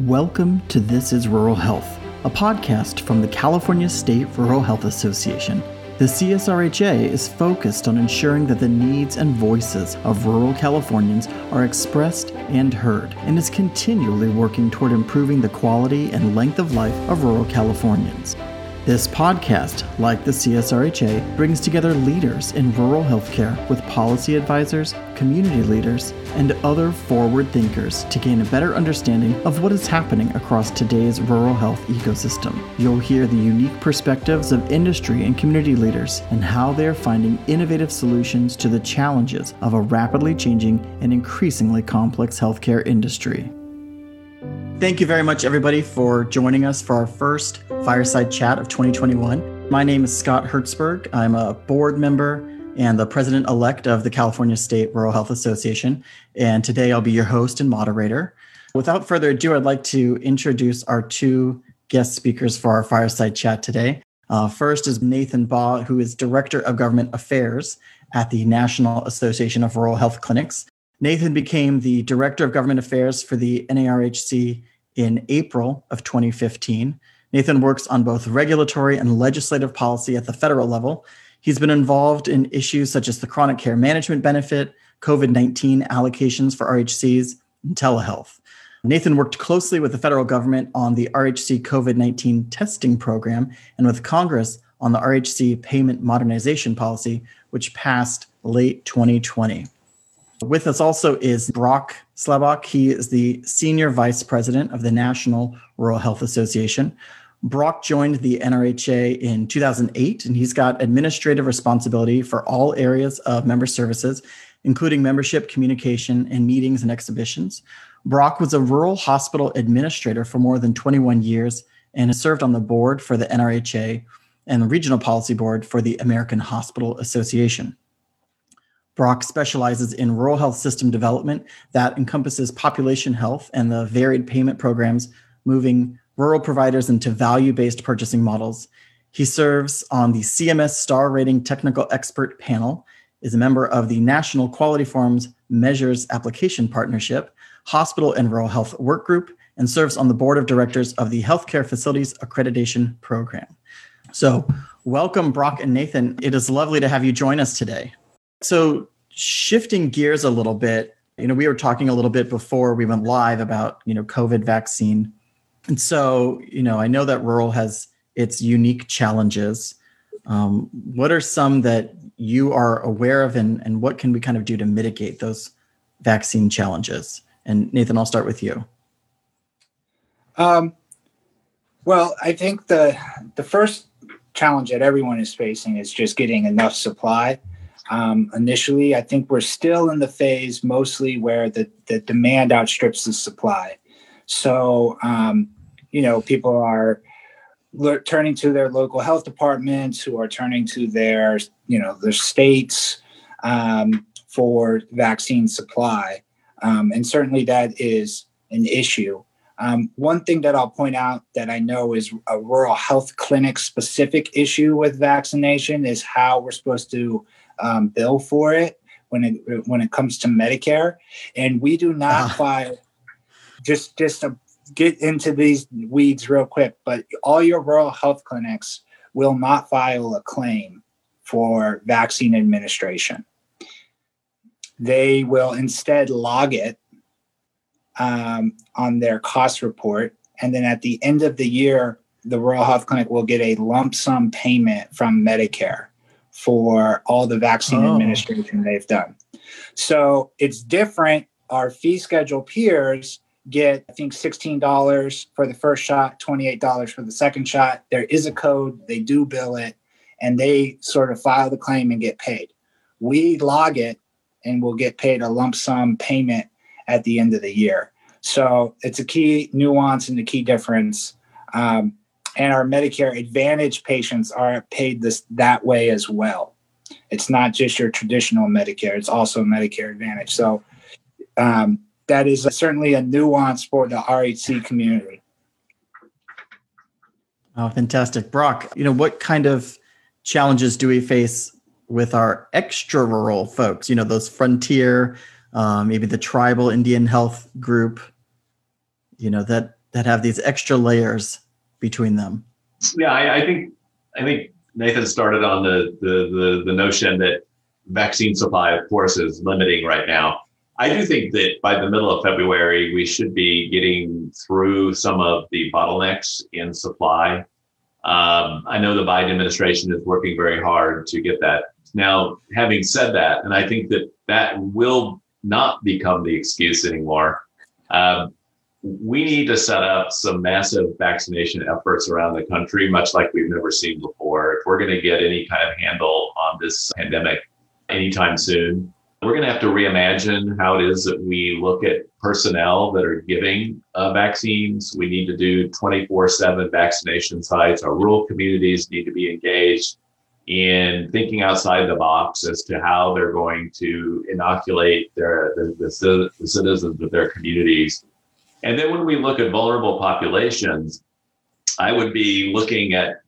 Welcome to This is Rural Health, a podcast from the California State Rural Health Association. The CSRHA is focused on ensuring that the needs and voices of rural Californians are expressed and heard, and is continually working toward improving the quality and length of life of rural Californians. This podcast, like the CSRHA, brings together leaders in rural healthcare with policy advisors, community leaders, and other forward thinkers to gain a better understanding of what is happening across today's rural health ecosystem. You'll hear the unique perspectives of industry and community leaders and how they are finding innovative solutions to the challenges of a rapidly changing and increasingly complex healthcare industry. Thank you very much, everybody, for joining us for our first Fireside Chat of 2021. My name is Scott Hertzberg. I'm a board member and the president elect of the California State Rural Health Association. And today I'll be your host and moderator. Without further ado, I'd like to introduce our two guest speakers for our Fireside Chat today. Uh, first is Nathan Baugh, who is Director of Government Affairs at the National Association of Rural Health Clinics. Nathan became the Director of Government Affairs for the NARHC in April of 2015. Nathan works on both regulatory and legislative policy at the federal level. He's been involved in issues such as the chronic care management benefit, COVID 19 allocations for RHCs, and telehealth. Nathan worked closely with the federal government on the RHC COVID 19 testing program and with Congress on the RHC payment modernization policy, which passed late 2020. With us also is Brock Slabach. He is the Senior Vice President of the National Rural Health Association. Brock joined the NRHA in 2008, and he's got administrative responsibility for all areas of member services, including membership, communication, and meetings and exhibitions. Brock was a rural hospital administrator for more than 21 years and has served on the board for the NRHA and the regional policy board for the American Hospital Association. Brock specializes in rural health system development that encompasses population health and the varied payment programs moving rural providers into value based purchasing models. He serves on the CMS Star Rating Technical Expert Panel, is a member of the National Quality Forums Measures Application Partnership, Hospital and Rural Health Work Group, and serves on the board of directors of the Healthcare Facilities Accreditation Program. So, welcome, Brock and Nathan. It is lovely to have you join us today. So, shifting gears a little bit, you know, we were talking a little bit before we went live about, you know, COVID vaccine. And so, you know, I know that rural has its unique challenges. Um, what are some that you are aware of, and, and what can we kind of do to mitigate those vaccine challenges? And Nathan, I'll start with you. Um, well, I think the the first challenge that everyone is facing is just getting enough supply um, initially. I think we're still in the phase mostly where the, the demand outstrips the supply. So, um, you know, people are le- turning to their local health departments, who are turning to their, you know, their states um, for vaccine supply. Um, and certainly that is an issue. Um, one thing that I'll point out that I know is a rural health clinic specific issue with vaccination is how we're supposed to um, bill for it when it when it comes to Medicare, and we do not uh. file. Just just to get into these weeds real quick, but all your rural health clinics will not file a claim for vaccine administration. They will instead log it um, on their cost report, and then at the end of the year, the rural health clinic will get a lump sum payment from Medicare for all the vaccine oh. administration they've done. So it's different. Our fee schedule peers get, I think, $16 for the first shot, $28 for the second shot. There is a code, they do bill it, and they sort of file the claim and get paid. We log it and we'll get paid a lump sum payment at the end of the year. So it's a key nuance and a key difference. Um, and our Medicare Advantage patients are paid this that way as well. It's not just your traditional Medicare; it's also Medicare Advantage. So um, that is certainly a nuance for the RHC community. Oh, fantastic, Brock! You know what kind of challenges do we face with our extra rural folks? You know, those frontier, um, maybe the tribal Indian health group. You know that that have these extra layers between them. Yeah, I, I think I think Nathan started on the, the the the notion that vaccine supply, of course, is limiting right now. I do think that by the middle of February, we should be getting through some of the bottlenecks in supply. Um, I know the Biden administration is working very hard to get that. Now, having said that, and I think that that will not become the excuse anymore. Um, we need to set up some massive vaccination efforts around the country, much like we've never seen before. If we're going to get any kind of handle on this pandemic anytime soon, we're going to have to reimagine how it is that we look at personnel that are giving uh, vaccines. We need to do 24 7 vaccination sites. Our rural communities need to be engaged in thinking outside the box as to how they're going to inoculate their the, the, the citizens of their communities. And then when we look at vulnerable populations, I would be looking at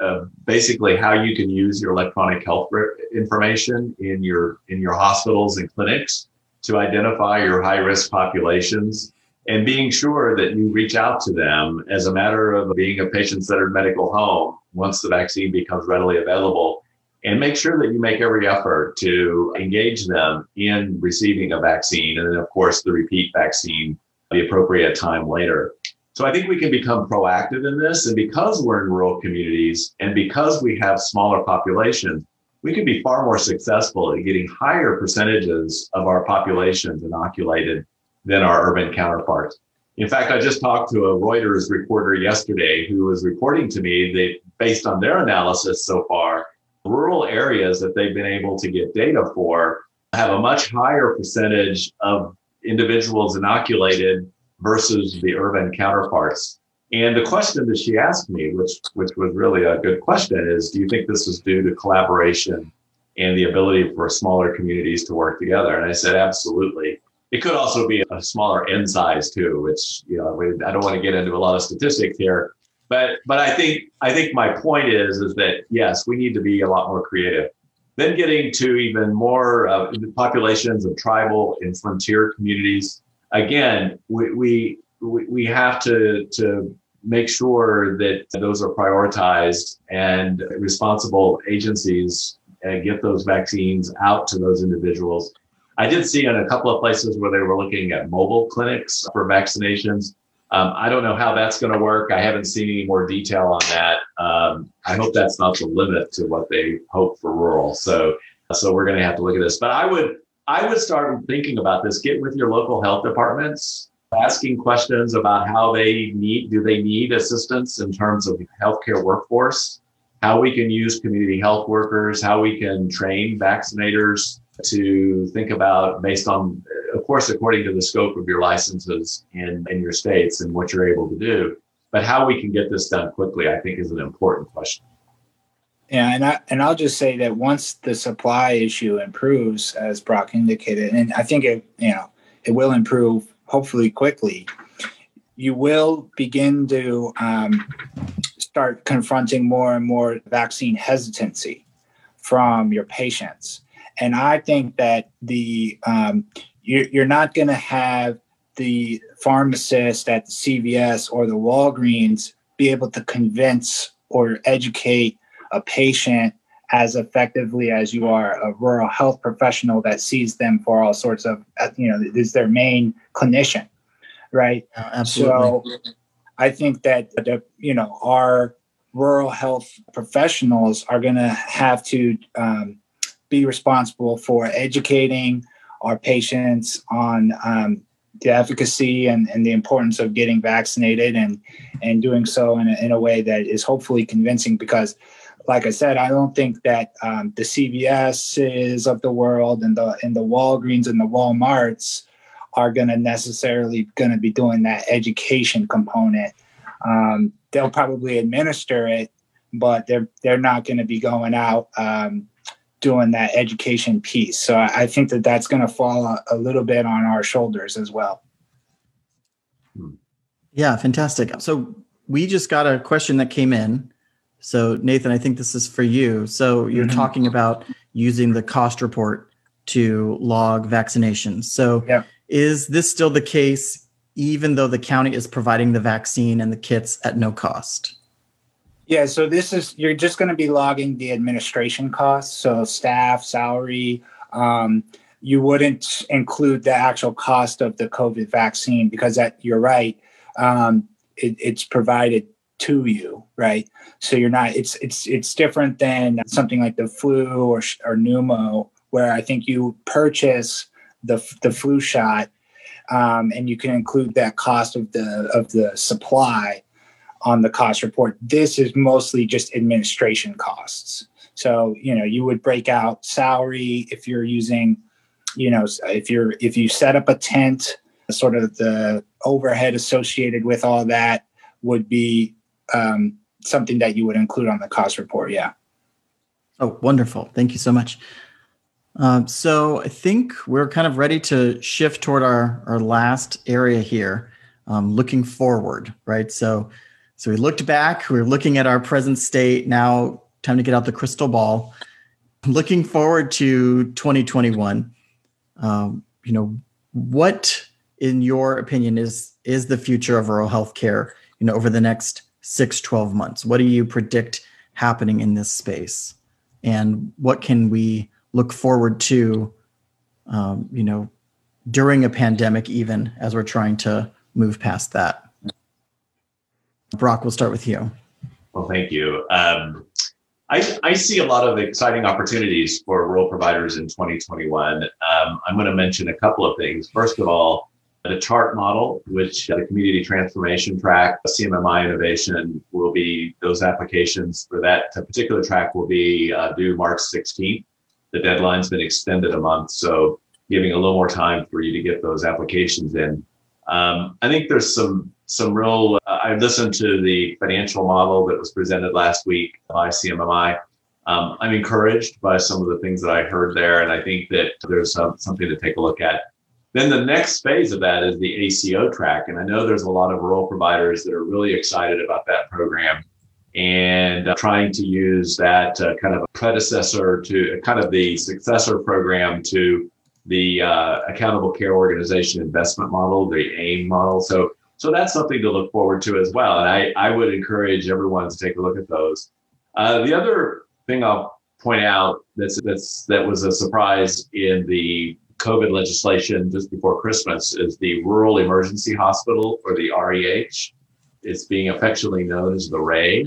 uh, basically how you can use your electronic health information in your in your hospitals and clinics to identify your high risk populations and being sure that you reach out to them as a matter of being a patient centered medical home once the vaccine becomes readily available and make sure that you make every effort to engage them in receiving a vaccine and then of course the repeat vaccine the appropriate time later so I think we can become proactive in this. And because we're in rural communities and because we have smaller populations, we can be far more successful at getting higher percentages of our populations inoculated than our urban counterparts. In fact, I just talked to a Reuters reporter yesterday who was reporting to me that based on their analysis so far, rural areas that they've been able to get data for have a much higher percentage of individuals inoculated versus the urban counterparts. And the question that she asked me, which which was really a good question, is do you think this is due to collaboration and the ability for smaller communities to work together? And I said, absolutely. It could also be a smaller n size too, which you know I don't want to get into a lot of statistics here, but but I think I think my point is is that yes, we need to be a lot more creative. Then getting to even more uh, populations of tribal and frontier communities again, we, we, we have to, to make sure that those are prioritized and responsible agencies uh, get those vaccines out to those individuals. I did see in a couple of places where they were looking at mobile clinics for vaccinations. Um, I don't know how that's going to work. I haven't seen any more detail on that. Um, I hope that's not the limit to what they hope for rural. So, so we're going to have to look at this. But I would I would start thinking about this. Get with your local health departments, asking questions about how they need, do they need assistance in terms of healthcare workforce, how we can use community health workers, how we can train vaccinators to think about based on, course, according to the scope of your licenses in, in your states and what you're able to do. But how we can get this done quickly, I think, is an important question. Yeah, and I and I'll just say that once the supply issue improves, as Brock indicated, and I think it you know it will improve hopefully quickly, you will begin to um, start confronting more and more vaccine hesitancy from your patients, and I think that the um, you're, you're not going to have the pharmacist at the CVS or the Walgreens be able to convince or educate a patient as effectively as you are a rural health professional that sees them for all sorts of you know is their main clinician right absolutely. so i think that the you know our rural health professionals are going to have to um, be responsible for educating our patients on um, the efficacy and, and the importance of getting vaccinated and and doing so in a, in a way that is hopefully convincing because like I said, I don't think that um, the CVSs of the world and the and the Walgreens and the WalMarts are going to necessarily going to be doing that education component. Um, they'll probably administer it, but they're they're not going to be going out um, doing that education piece. So I, I think that that's going to fall a, a little bit on our shoulders as well. Yeah, fantastic. So we just got a question that came in so, Nathan, I think this is for you. So, you're mm-hmm. talking about using the cost report to log vaccinations. So, is this still the case even though the county is providing the vaccine and the kits at no cost? Yeah, so this is you're just going to be logging the administration costs, so staff, salary. Um, you wouldn't include the actual cost of the COVID vaccine because that you're right. Um, it, it's provided to you, right? So you're not. It's it's it's different than something like the flu or or pneumo, where I think you purchase the the flu shot, um, and you can include that cost of the of the supply on the cost report. This is mostly just administration costs. So you know you would break out salary if you're using, you know, if you're if you set up a tent, sort of the overhead associated with all that would be um, something that you would include on the cost report. Yeah. Oh, wonderful! Thank you so much. Um, so I think we're kind of ready to shift toward our our last area here, um, looking forward, right? So, so we looked back. We we're looking at our present state. Now, time to get out the crystal ball. Looking forward to 2021. Um, you know, what, in your opinion, is is the future of rural healthcare? You know, over the next six, 12 months? What do you predict happening in this space? And what can we look forward to, um, you know, during a pandemic, even as we're trying to move past that? Brock, we'll start with you. Well, thank you. Um, I, I, see a lot of exciting opportunities for rural providers in 2021. Um, I'm going to mention a couple of things. First of all, the chart model, which the community transformation track, CMMI innovation will be those applications for that particular track will be uh, due March 16th. The deadline's been extended a month, so giving a little more time for you to get those applications in. Um, I think there's some some real. Uh, I listened to the financial model that was presented last week by CMMI. Um, I'm encouraged by some of the things that I heard there, and I think that there's some, something to take a look at. Then the next phase of that is the ACO track. And I know there's a lot of rural providers that are really excited about that program and uh, trying to use that uh, kind of a predecessor to kind of the successor program to the uh, accountable care organization investment model, the AIM model. So, so that's something to look forward to as well. And I, I would encourage everyone to take a look at those. Uh, the other thing I'll point out that's, that's, that was a surprise in the COVID legislation just before Christmas is the Rural Emergency Hospital, or the REH. It's being affectionately known as the RAE.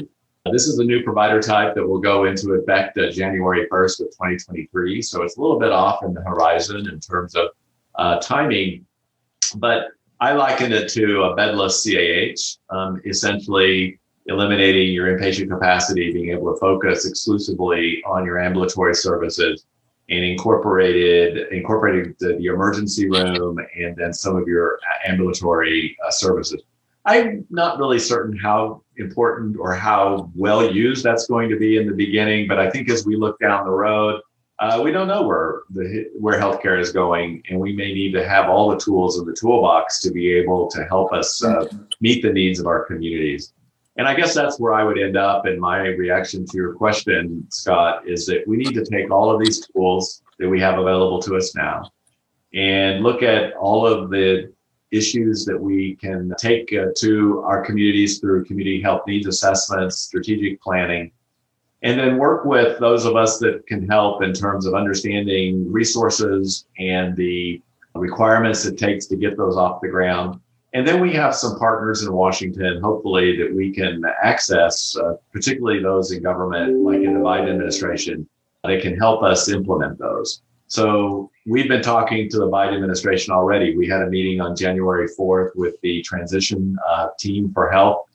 This is a new provider type that will go into effect uh, January 1st of 2023. So it's a little bit off in the horizon in terms of uh, timing, but I liken it to a bedless CAH, um, essentially eliminating your inpatient capacity, being able to focus exclusively on your ambulatory services and incorporated incorporated the, the, emergency room and then some of your ambulatory uh, services. I'm not really certain how important or how well used that's going to be in the beginning, but I think as we look down the road, uh, we don't know where the where healthcare is going, and we may need to have all the tools in the toolbox to be able to help us uh, meet the needs of our communities. And I guess that's where I would end up. And my reaction to your question, Scott, is that we need to take all of these tools that we have available to us now and look at all of the issues that we can take uh, to our communities through community health needs assessments, strategic planning, and then work with those of us that can help in terms of understanding resources and the requirements it takes to get those off the ground and then we have some partners in Washington, hopefully, that we can access, uh, particularly those in government, like in the Biden administration, that can help us implement those. So we've been talking to the Biden administration already. We had a meeting on January 4th with the transition uh, team for health,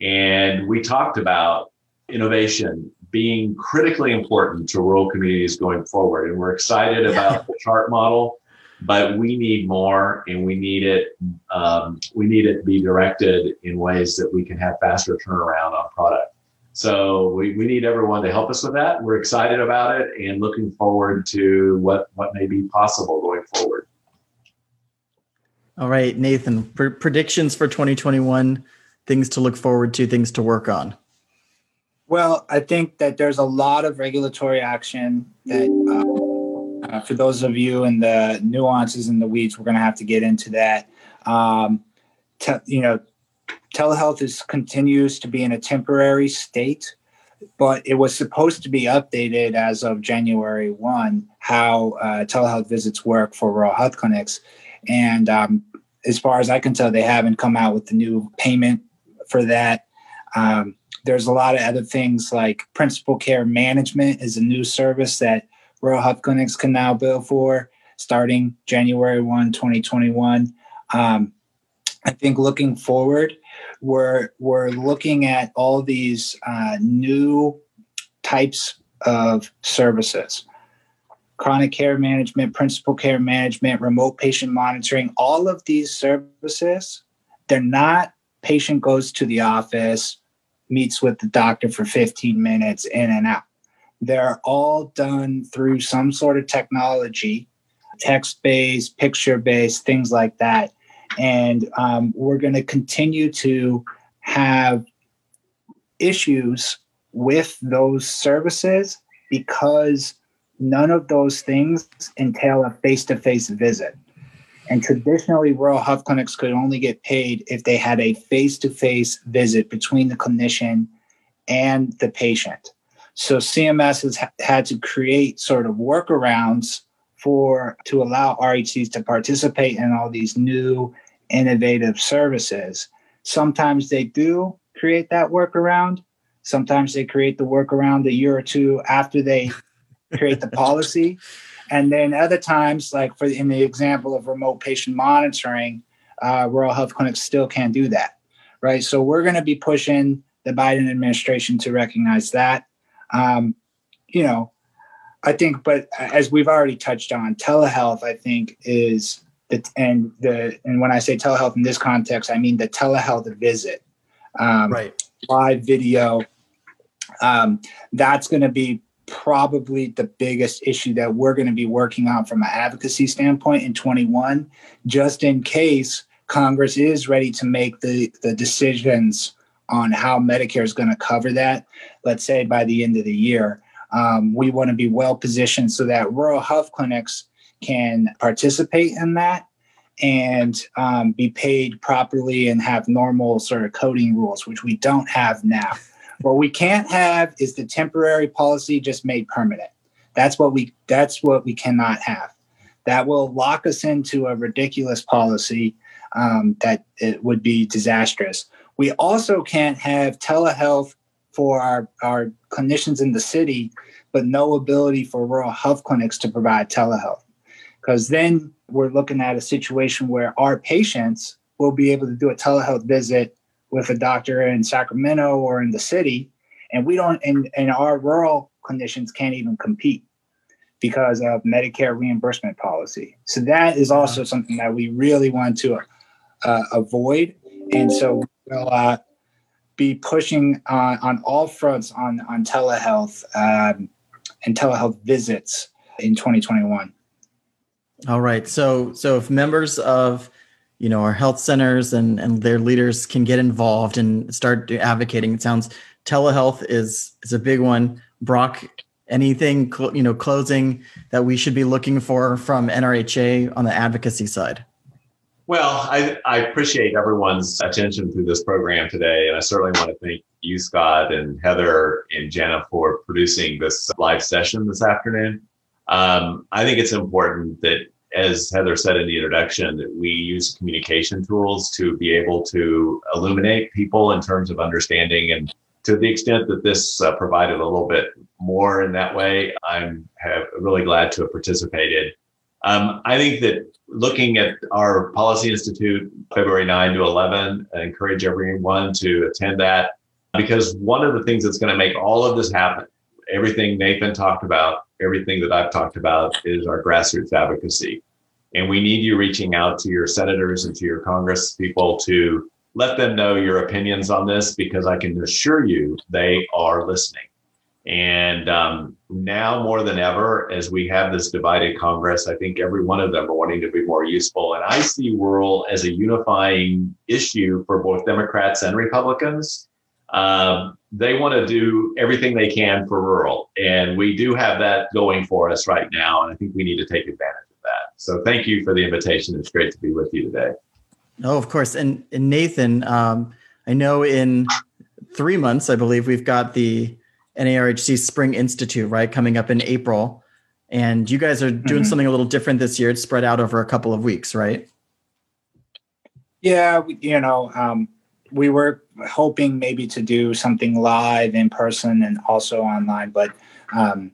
and we talked about innovation being critically important to rural communities going forward. And we're excited about the chart model but we need more and we need it um, we need it to be directed in ways that we can have faster turnaround on product. So we, we need everyone to help us with that. We're excited about it and looking forward to what what may be possible going forward. All right nathan pr- predictions for 2021 things to look forward to things to work on well i think that there's a lot of regulatory action that uh, uh, for those of you in the nuances and the weeds, we're going to have to get into that. Um, te- you know, telehealth is continues to be in a temporary state, but it was supposed to be updated as of January one how uh, telehealth visits work for rural health clinics, and um, as far as I can tell, they haven't come out with the new payment for that. Um, there's a lot of other things like principal care management is a new service that rural health clinics can now bill for starting January 1, 2021. Um, I think looking forward, we're, we're looking at all these uh, new types of services chronic care management, principal care management, remote patient monitoring, all of these services, they're not patient goes to the office, meets with the doctor for 15 minutes in and out. They're all done through some sort of technology, text based, picture based, things like that. And um, we're going to continue to have issues with those services because none of those things entail a face to face visit. And traditionally, rural health clinics could only get paid if they had a face to face visit between the clinician and the patient. So CMS has had to create sort of workarounds for to allow RHCs to participate in all these new innovative services. Sometimes they do create that workaround. Sometimes they create the workaround a year or two after they create the policy. And then other times, like for in the example of remote patient monitoring, uh, rural health clinics still can't do that, right? So we're going to be pushing the Biden administration to recognize that. Um, you know, I think, but as we've already touched on, telehealth, I think is the and the and when I say telehealth in this context, I mean the telehealth visit, um, right? Live video. Um, that's going to be probably the biggest issue that we're going to be working on from an advocacy standpoint in 21, just in case Congress is ready to make the, the decisions on how Medicare is going to cover that, let's say by the end of the year. Um, we want to be well positioned so that rural health clinics can participate in that and um, be paid properly and have normal sort of coding rules, which we don't have now. What we can't have is the temporary policy just made permanent. That's what we that's what we cannot have. That will lock us into a ridiculous policy um, that it would be disastrous. We also can't have telehealth for our, our clinicians in the city, but no ability for rural health clinics to provide telehealth. Because then we're looking at a situation where our patients will be able to do a telehealth visit with a doctor in Sacramento or in the city, and we don't, and, and our rural clinicians can't even compete because of Medicare reimbursement policy. So that is also something that we really want to uh, avoid, and so we'll uh, be pushing on, on all fronts on on telehealth um, and telehealth visits in 2021. All right. So so if members of you know our health centers and and their leaders can get involved and start advocating. It sounds telehealth is is a big one. Brock anything you know closing that we should be looking for from nrha on the advocacy side? Well i i appreciate everyone's attention to this program today and i certainly want to thank you scott and heather and jenna for producing this live session this afternoon. Um, i think it's important that as Heather said in the introduction, that we use communication tools to be able to illuminate people in terms of understanding. And to the extent that this uh, provided a little bit more in that way, I'm really glad to have participated. Um, I think that looking at our Policy Institute, February 9 to 11, I encourage everyone to attend that because one of the things that's going to make all of this happen, everything Nathan talked about, everything that I've talked about is our grassroots advocacy. And we need you reaching out to your senators and to your Congress people to let them know your opinions on this because I can assure you they are listening. And um, now more than ever, as we have this divided Congress, I think every one of them are wanting to be more useful. And I see rural as a unifying issue for both Democrats and Republicans. Um, they want to do everything they can for rural. And we do have that going for us right now. And I think we need to take advantage. So thank you for the invitation. It's great to be with you today. Oh, of course. And, and Nathan, um, I know in three months, I believe we've got the NARHC Spring Institute, right, coming up in April. And you guys are doing mm-hmm. something a little different this year. It's spread out over a couple of weeks, right? Yeah, you know, um, we were hoping maybe to do something live in person and also online, but um,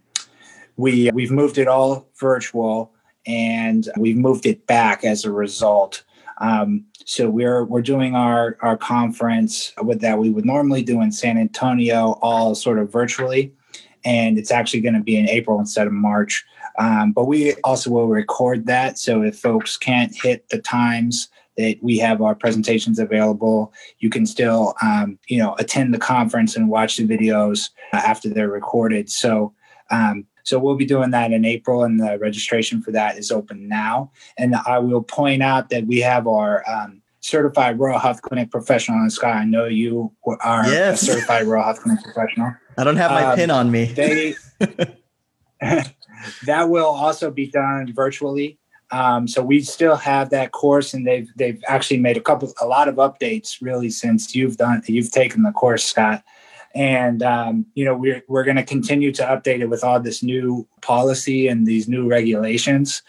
we we've moved it all virtual and we've moved it back as a result. Um, so we're we're doing our our conference with that we would normally do in San Antonio, all sort of virtually, and it's actually going to be in April instead of March. Um, but we also will record that, so if folks can't hit the times that we have our presentations available, you can still um, you know attend the conference and watch the videos after they're recorded. So um, so we'll be doing that in April, and the registration for that is open now. And I will point out that we have our um, certified rural health clinic professional on Sky. I know you are yes. a certified rural health clinic professional. I don't have my um, pin on me. They, that will also be done virtually. Um, so we still have that course, and they've they've actually made a couple, a lot of updates really since you've done you've taken the course, Scott and um, you know we're we're going to continue to update it with all this new policy and these new regulations.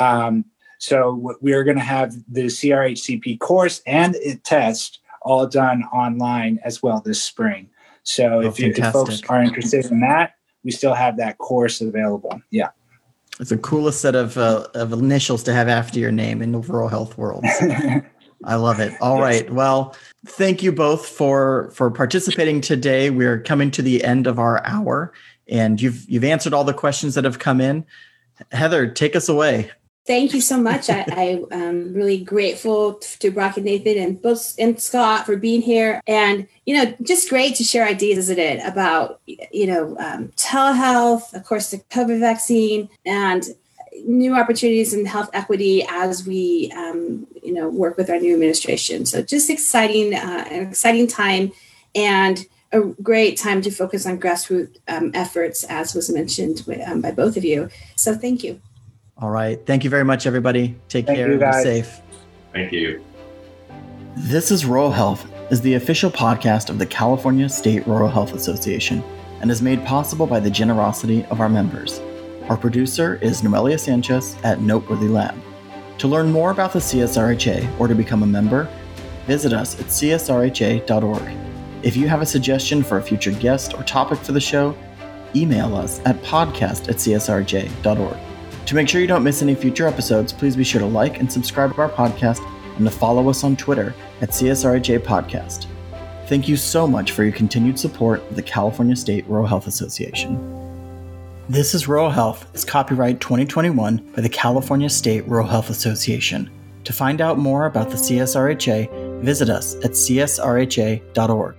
Um, so we're going to have the CRHCP course and it test all done online as well this spring. So oh, if, you, if folks are interested in that, we still have that course available. Yeah. It's the coolest set of, uh, of initials to have after your name in the rural health world. I love it. All yes. right. Well, thank you both for for participating today. We're coming to the end of our hour, and you've you've answered all the questions that have come in. Heather, take us away. Thank you so much. I, I am really grateful to Brock and Nathan and both and Scott for being here, and you know, just great to share ideas, isn't it, about you know um, telehealth, of course, the COVID vaccine, and new opportunities in health equity as we um, you know work with our new administration. So just exciting uh, an exciting time and a great time to focus on grassroots um, efforts as was mentioned um, by both of you. So thank you. All right. Thank you very much everybody. Take thank care be safe. Thank you. This is rural health is the official podcast of the california state rural health association and is made possible by the generosity of our members. Our producer is Noelia Sanchez at Noteworthy Lab. To learn more about the CSRHA or to become a member, visit us at csrha.org. If you have a suggestion for a future guest or topic for the show, email us at podcast at csrha.org. To make sure you don't miss any future episodes, please be sure to like and subscribe to our podcast and to follow us on Twitter at CSRHA Podcast. Thank you so much for your continued support of the California State Rural Health Association. This is Rural Health is copyright 2021 by the California State Rural Health Association. To find out more about the CSRHA, visit us at csrha.org.